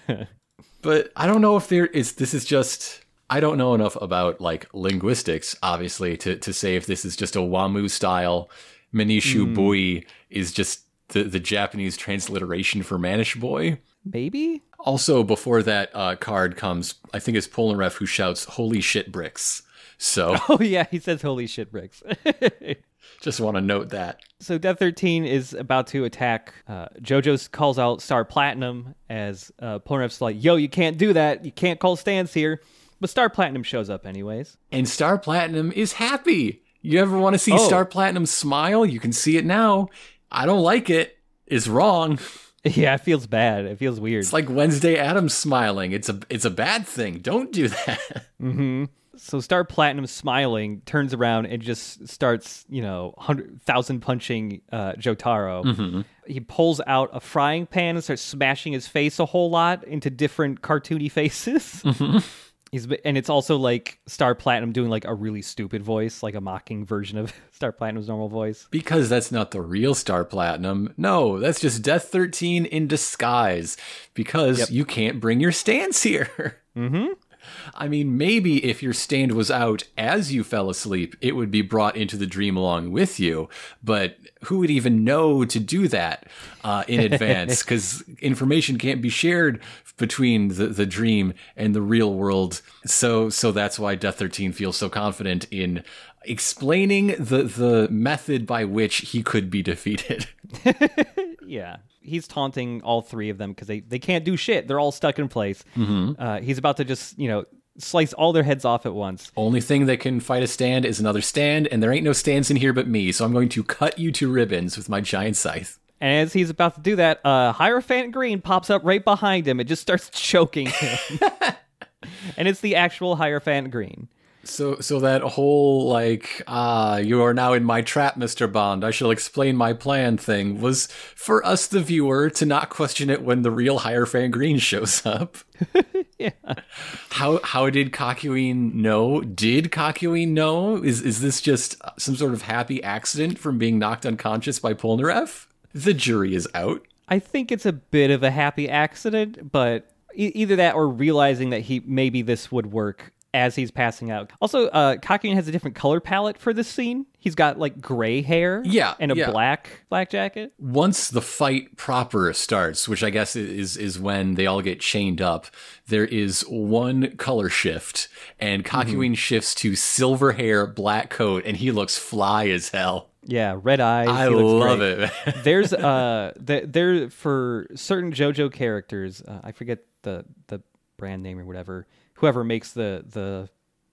but I don't know if there is. This is just. I don't know enough about like linguistics, obviously, to to say if this is just a Wamu style. Manishu Bui is just the the Japanese transliteration for Mannish Boy. Maybe? Also, before that uh, card comes, I think it's Polnareff who shouts "Holy shit, bricks!" So, Oh, yeah, he says, holy shit, bricks. just want to note that. so Death 13 is about to attack. Uh, JoJo calls out Star Platinum as uh, Polnareff's like, yo, you can't do that. You can't call stands here. But Star Platinum shows up anyways. And Star Platinum is happy. You ever want to see Oh. Star Platinum smile? You can see it now. I don't like it. It's wrong. Yeah, it feels bad. It feels weird. It's like Wednesday Addams smiling. It's a it's a bad thing. Don't do that. Mm-hmm. So Star Platinum smiling turns around and just starts, you know, hundred thousand punching uh, Jotaro. Mm-hmm. He pulls out a frying pan and starts smashing his face a whole lot into different cartoony faces. Mm-hmm. He's and it's also like Star Platinum doing like a really stupid voice, like a mocking version of Star Platinum's normal voice. Because that's not the real Star Platinum. No, that's just Death 13 in disguise. Because you can't bring your stance here. Mm-hmm. I mean, maybe if your stand was out as you fell asleep, it would be brought into the dream along with you. But who would even know to do that uh, in advance? Because information can't be shared between the, the dream and the real world. So, so that's why Death 13 feels so confident in explaining the the method by which he could be defeated. Yeah. He's taunting all three of them because they, they can't do shit. They're all stuck in place. Uh, he's about to just, you know, slice all their heads off at once. Only thing that can fight a stand is another stand, and there ain't no stands in here but me, so I'm going to cut you to ribbons with my giant scythe. And as he's about to do that, uh, Hierophant Green pops up right behind him and just starts choking him. and it's the actual Hierophant Green. So, so that whole like, ah, you are now in my trap, Mister Bond. I shall explain my plan thing was for us, the viewer, to not question it when the real Hierophant Green shows up. Yeah. How how did Kakyoin know? Did Kakyoin know? Is is this just some sort of happy accident from being knocked unconscious by Polnareff? The jury is out. I think it's a bit of a happy accident, but either that or realizing that he maybe this would work as he's passing out. Also, uh, Kakyoin has a different color palette for this scene. He's got like gray hair, Yeah, and a yeah. black black jacket. once the fight proper starts, which I guess is is when they all get chained up, there is one color shift, and Kakyoin shifts to silver hair, black coat, and he looks fly as hell. Yeah, red eyes. I love great. it. There's uh, the, there for certain JoJo characters. Uh, I forget the the brand name or whatever. Whoever makes the the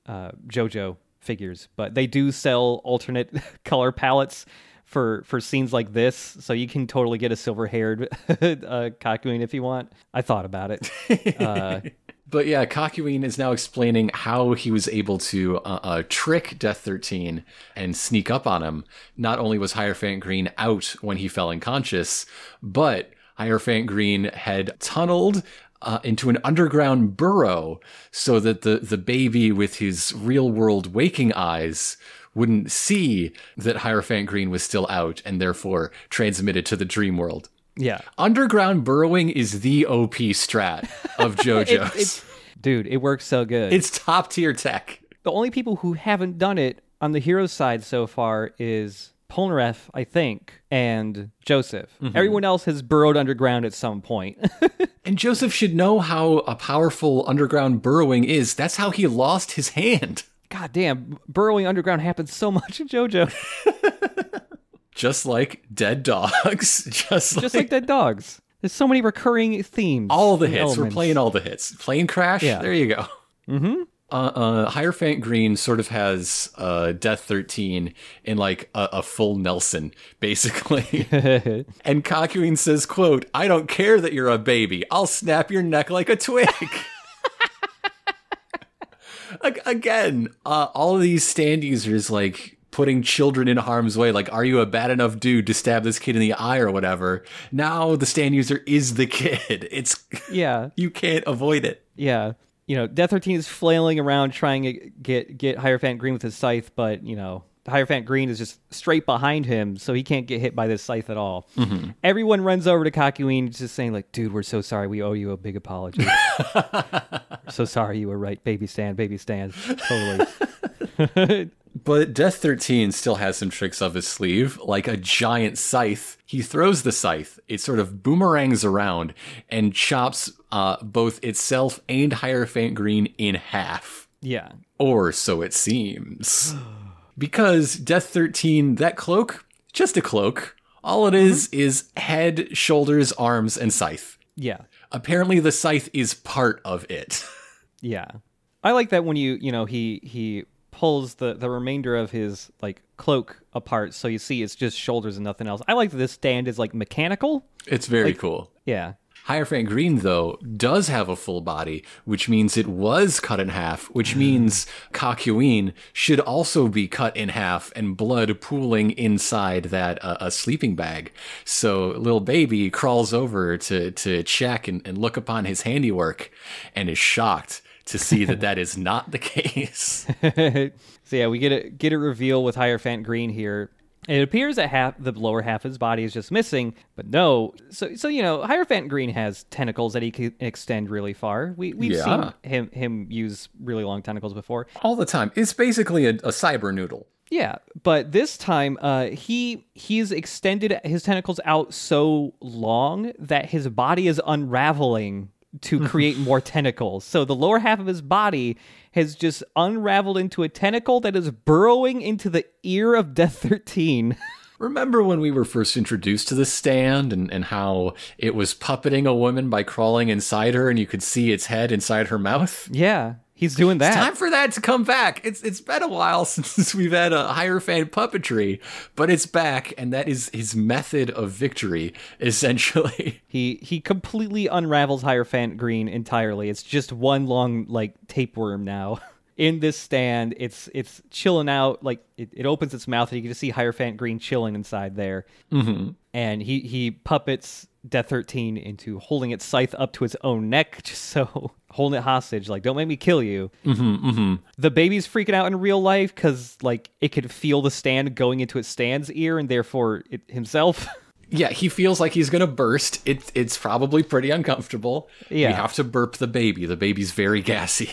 uh, JoJo figures, but they do sell alternate color palettes for for scenes like this. So you can totally get a silver haired uh, if you want. I thought about it. Uh, But yeah, Kakyoin is now explaining how he was able to uh, uh, trick Death 13 and sneak up on him. Not only was Hierophant Green out when he fell unconscious, but Hierophant Green had tunneled uh, into an underground burrow so that the, the baby with his real world waking eyes wouldn't see that Hierophant Green was still out and therefore transmitted to the dream world. yeah, Underground burrowing is the OP strat of JoJo's. it's dude, it works so good. It's top tier tech. the only people who haven't done it on the hero side so far is Polnareff, I think, and Joseph. Mm-hmm. Everyone else has burrowed underground at some point. And Joseph should know how a powerful underground burrowing is. That's how he lost his hand. God damn, burrowing underground happens so much in JoJo. Just like dead dogs. Just, Just like, like dead dogs. There's so many recurring themes. all the hits. We're elements. playing all the hits. Plane crash. Yeah. There you go. Mm-hmm. Uh, uh, Hierophant Green sort of has uh, Death 13 in like a, a full Nelson, basically. and Kakyoin says, quote, I don't care that you're a baby. I'll snap your neck like a twig. Again, uh, all of these stand users like putting children in harm's way. Like, are you a bad enough dude to stab this kid in the eye or whatever? Now the stand user is the kid. It's Yeah, you can't avoid it. yeah. You know, Death 13 is flailing around trying to get get Hierophant Green with his scythe, but you know, Hierophant Green is just straight behind him, so he can't get hit by this scythe at all. Mm-hmm. Everyone runs over to Kakyoin, just saying like, "Dude, we're so sorry. We owe you a big apology. so sorry, you were right. Baby stand, baby stand. Totally." But Death 13 still has some tricks up his sleeve, like a giant scythe. He throws the scythe, it sort of boomerangs around and chops uh, both itself and Hierophant Green in half. yeah, Or so it seems. because Death 13, that cloak, just a cloak. All it is is head, shoulders, arms, and scythe. yeah. Apparently, the scythe is part of it. Yeah. I like that when you, you know, he he pulls the the remainder of his like cloak apart so you see it's just shoulders and nothing else. I like that this stand is like mechanical. it's very cool. Yeah. Hierophant Green, though, does have a full body, which means it was cut in half, which means Kakyoin should also be cut in half and blood pooling inside that uh, a sleeping bag. So little baby crawls over to, to check and, and look upon his handiwork and is shocked to see that that is not the case. so yeah, we get a get a reveal with Hierophant Green here. It appears that half the lower half of his body is just missing, but no. So so you know, Hierophant Green has tentacles that he can extend really far. We we've Yeah. seen him him use really long tentacles before. All the time. It's basically a, a cyber noodle. Yeah, but this time, uh, he he's extended his tentacles out so long that his body is unraveling to mm-hmm. create more tentacles. So the lower half of his body has just unraveled into a tentacle that is burrowing into the ear of Death Thirteen. Remember when we were first introduced to the stand and, and how it was puppeting a woman by crawling inside her and you could see its head inside her mouth? Yeah, he's doing that. Time for that to come back. It's it's been a while since we've had a Hierophant puppetry, but it's back, and that is his method of victory, essentially. He he completely unravels Hierophant Green entirely. It's just one long like tapeworm now. In this stand, it's it's chilling out. Like it, it opens its mouth, and you can just see Hierophant Green chilling inside there. Mm-hmm. And he he puppets Death Thirteen into holding its scythe up to its own neck, just so holding it hostage. Like, don't make me kill you. Mm-hmm, mm-hmm. The baby's freaking out in real life because like it could feel the stand going into its stand's ear, and therefore it himself. Yeah, he feels like he's gonna burst. It, it's probably pretty uncomfortable. Yeah. We have to burp the baby. The baby's very gassy.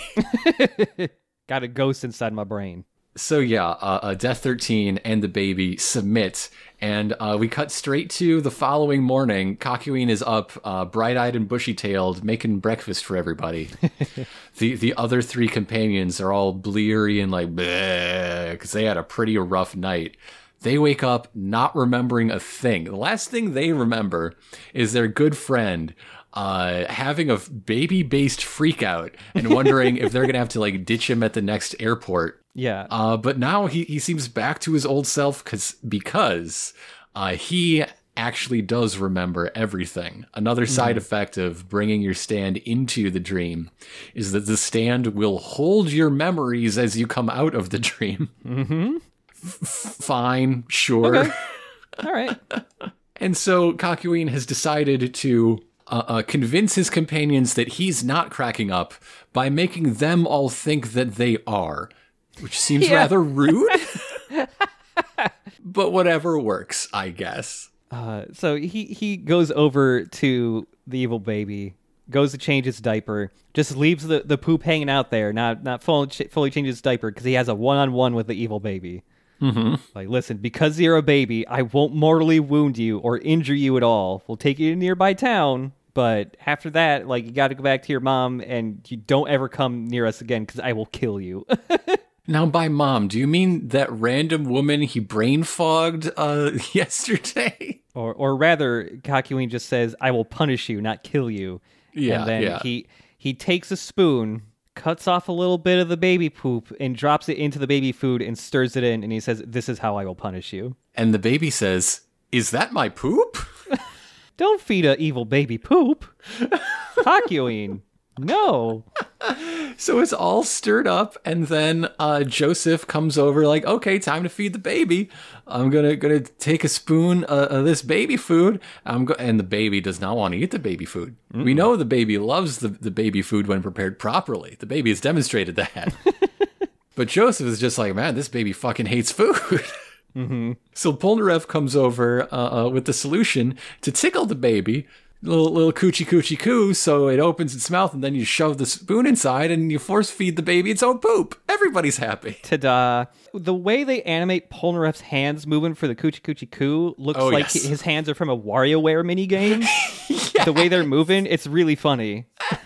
Got a ghost inside my brain. so yeah, uh, uh, Death Thirteen and the baby submit, and uh, we cut straight to the following morning. Kakyoin is up, uh, bright-eyed and bushy-tailed, making breakfast for everybody. the the other three companions are all bleary and like because they had a pretty rough night. They wake up not remembering a thing. The last thing they remember is their good friend uh, having a baby based freak out and wondering if they're going to have to like ditch him at the next airport. Yeah. Uh, but now he, he seems back to his old self cause, because uh, he actually does remember everything. Another side effect of bringing your stand into the dream is that the stand will hold your memories as you come out of the dream. Mm-hmm. fine, sure. Okay. All right. And so Kakyoin has decided to uh, uh, convince his companions that he's not cracking up by making them all think that they are, which seems Yeah. rather rude. but whatever works, I guess. Uh, so he he goes over to the evil baby, goes to change his diaper, just leaves the, the poop hanging out there, not not fully fully changes its diaper because he has a one on one with the evil baby. Mm-hmm. Like, listen, because you're a baby, I won't mortally wound you or injure you at all. We'll take you to a nearby town, but after that, like, you got to go back to your mom, and you don't ever come near us again because I will kill you. Now, by mom, do you mean that random woman he brain fogged uh, yesterday? or or rather Kakyoin just says I will punish you not kill you Yeah, and then yeah. he he takes a spoon cuts off a little bit of the baby poop and drops it into the baby food and stirs it in and he says this is how I will punish you And the baby says, Is that my poop? don't feed a evil baby poop Kakyoin no So it's all stirred up, and then uh, Joseph comes over, like, okay, time to feed the baby. I'm gonna gonna take a spoon uh, of this baby food. I'm go- and the baby does not want to eat the baby food. We know the baby loves the, the baby food when prepared properly. The baby has demonstrated that. but Joseph is just like, man, this baby fucking hates food. So Polnareff comes over uh, uh, with the solution to tickle the baby. Little little coochie coochie coo, so it opens its mouth, and then you shove the spoon inside, and you force feed the baby its own poop. Everybody's happy. ta-da the way they animate Polnareff's hands moving for the coochie coochie coo looks Oh, like yes. his hands are from a WarioWare minigame. The way they're moving, it's really funny.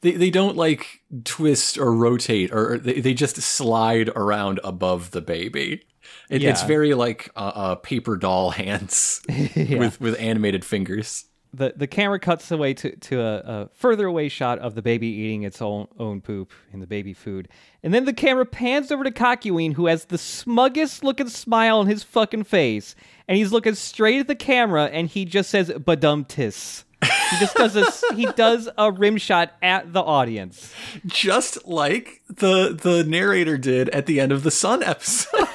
They they don't like twist or rotate, or they, they just slide around above the baby. It, It's very like uh, uh, paper doll hands with with animated fingers. the the camera cuts away to, to a, a further away shot of the baby eating its own own poop in the baby food, and then the camera pans over to Kakyoin, who has the smuggest looking smile on his fucking face, and he's looking straight at the camera, and he just says "badum tis." He just does this. he does a rim shot at the audience. just like the the narrator did at the end of the Sun episode.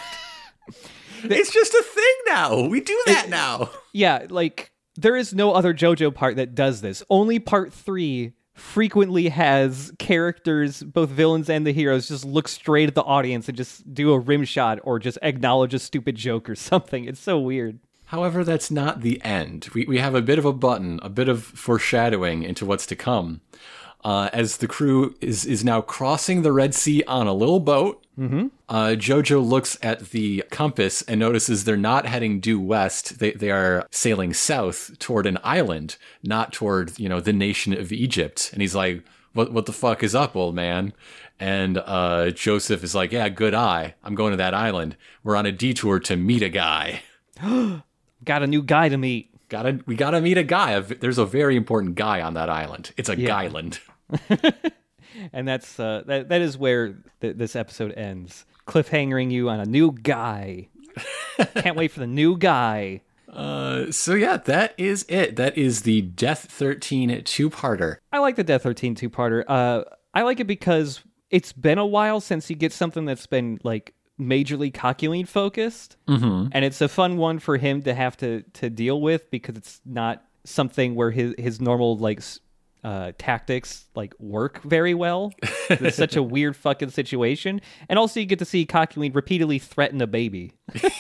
it's just a thing now. We do that now. Yeah, like there is no other JoJo part that does this. Only part three frequently has characters, both villains and the heroes, just look straight at the audience and just do a rim shot or just acknowledge a stupid joke or something. It's so weird. However, that's not the end. We we have a bit of a button, a bit of foreshadowing into what's to come. Uh, as the crew is is now crossing the Red Sea on a little boat, mm-hmm. uh, Jojo looks at the compass and notices they're not heading due west. They they are sailing south toward an island, not toward you know the nation of Egypt. And he's like, what what the fuck is up, old man? And uh, Joseph is like, yeah, good eye. I'm going to that island. We're on a detour to meet a guy. Got a new guy to meet. Gotta we gotta meet a guy. There's a very important guy on that island. It's a Yeah. guyland. And that's uh, that. That is where th- this episode ends. Cliffhangering you on a new guy. Can't wait for the new guy. Uh, so yeah, that is it. That is the Death 13 two-parter. I like the Death 13 two parter. Uh, I like it because it's been a while since you get something that's been like majorly Kakyoin focused, mm-hmm. and it's a fun one for him to have to to deal with because it's not something where his his normal like uh, tactics like work very well. it's such a weird fucking situation, and also you get to see Kakyoin repeatedly threaten a baby.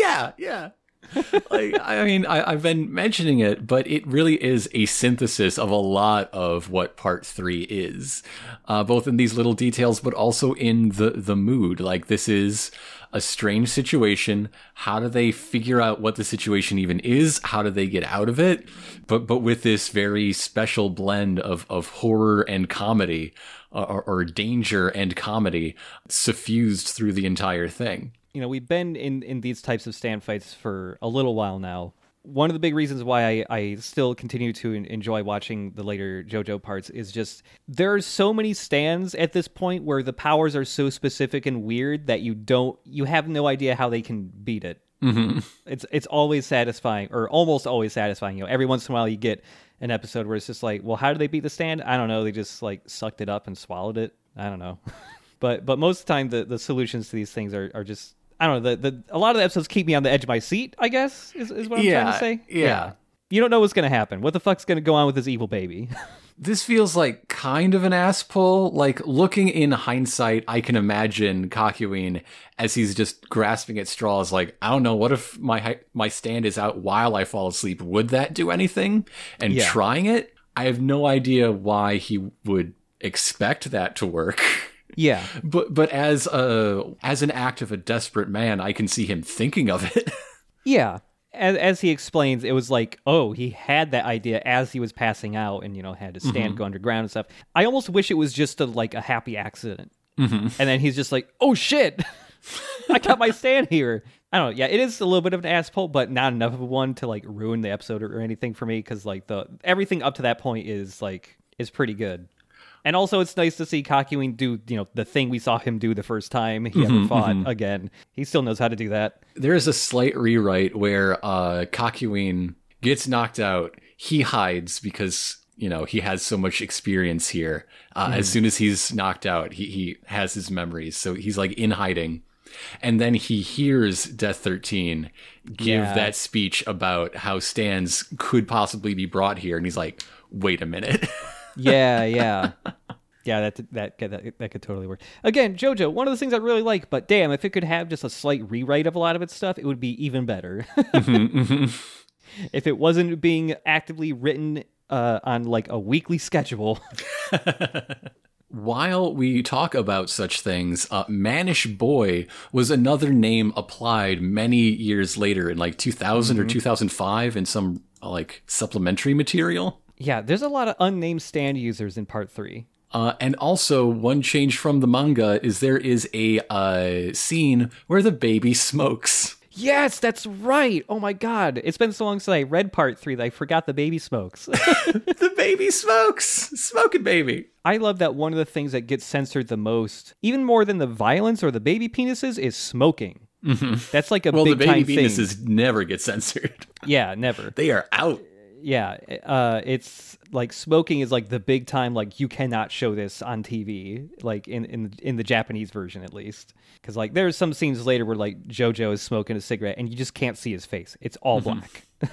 Yeah, yeah. like I mean, I, I've been mentioning it, but it really is a synthesis of a lot of what Part Three is, uh, both in these little details, but also in the the mood. Like this is a strange situation. How do they figure out what the situation even is? How do they get out of it? But but with this very special blend of of horror and comedy, or, or danger and comedy, suffused through the entire thing. You know, we've been in in these types of stand fights for a little while now. One of the big reasons why I, I still continue to en- enjoy watching the later JoJo parts is just there's so many stands at this point where the powers are so specific and weird that you don't you have no idea how they can beat it. Mm-hmm. It's it's always satisfying or almost always satisfying. You know, every once in a while you get an episode where it's just like, well, how did they beat the stand? I don't know. They just like sucked it up and swallowed it. I don't know. but but most of the time the, the solutions to these things are, are just I don't know the, the a lot of the episodes keep me on the edge of my seat. I guess is, is what I'm trying to say. yeah. yeah. You don't know what's gonna happen. What the fuck's gonna go on with this evil baby? This feels like kind of an ass pull. Like looking in hindsight, I can imagine Kakyoin as he's just grasping at straws. Like, I don't know, what if my my stand is out while I fall asleep? Would that do anything? And Yeah. trying it, I have no idea why he would expect that to work. yeah, But but as a as an act of a desperate man, I can see him thinking of it. yeah. As, as he explains, it was like, oh, he had that idea as he was passing out, and you know had to stand mm-hmm. go underground and stuff. I almost wish it was just a like a happy accident, mm-hmm. and then he's just like, oh shit, I got my stand here. I don't know. Yeah, it is a little bit of an ass pull, but not enough of one to like ruin the episode or, or anything for me because like the everything up to that point is like is pretty good. And also, it's nice to see Kakyoin do you know the thing we saw him do the first time he ever fought again. He still knows how to do that. there is a slight rewrite where uh Kakyoin gets knocked out. He hides because you know he has so much experience here. Uh, As soon as he's knocked out, he he has his memories, so he's like in hiding. And then he hears Death Thirteen give Yeah. that speech about how stands could possibly be brought here, and he's like, "Wait a minute." Yeah, yeah. Yeah, that, that that that could totally work. Again, JoJo, one of the things I really like, but damn, if it could have just a slight rewrite of a lot of its stuff, it would be even better. if it wasn't being actively written uh, on like a weekly schedule. While we talk about such things, uh, Mannish Boy was another name applied many years later in like 2000 or 2005 in some like supplementary material. Yeah, there's a lot of unnamed stand users in part three. Uh, and also, one change from the manga is there is a uh, scene where the baby smokes. Yes, that's right. Oh my god, it's been so long since I read part three that I forgot the baby smokes. the baby smokes! Smoking baby! I love that one of the things that gets censored the most, even more than the violence or the baby penises, is smoking. That's like a Well, the big time baby thing. penises never get censored. Yeah, never. They are out. Yeah, uh, it's like smoking is like the big time. Like you cannot show this on TV, like in in in the Japanese version at least, because like there's some scenes later where like JoJo is smoking a cigarette and you just can't see his face. It's all black. but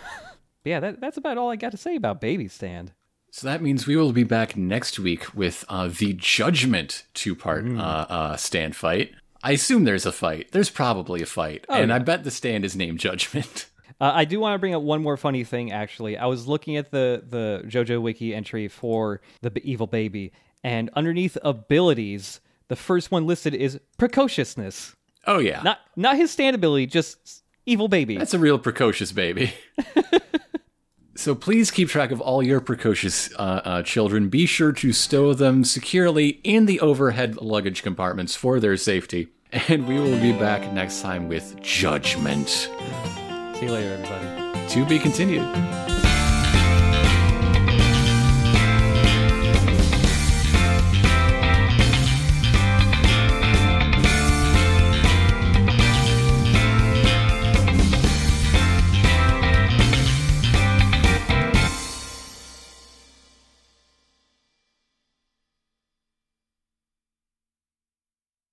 yeah, that, that's about all I got to say about Baby Stand. So that means we will be back next week with uh, the Judgment two part uh, uh, stand fight. I assume there's a fight. There's probably a fight. and I bet the stand is named Judgment. Uh, I do want to bring up one more funny thing. Actually, I was looking at the the JoJo wiki entry for the b- evil baby, and underneath abilities, the first one listed is precociousness. Oh, yeah. Not not his stand ability, just evil baby. That's a real precocious baby. so So please keep track of all your precocious uh, uh, children. Be sure to stow them securely in the overhead luggage compartments for their safety. And we will be back next time with Judgment. See you later, everybody. To be continued.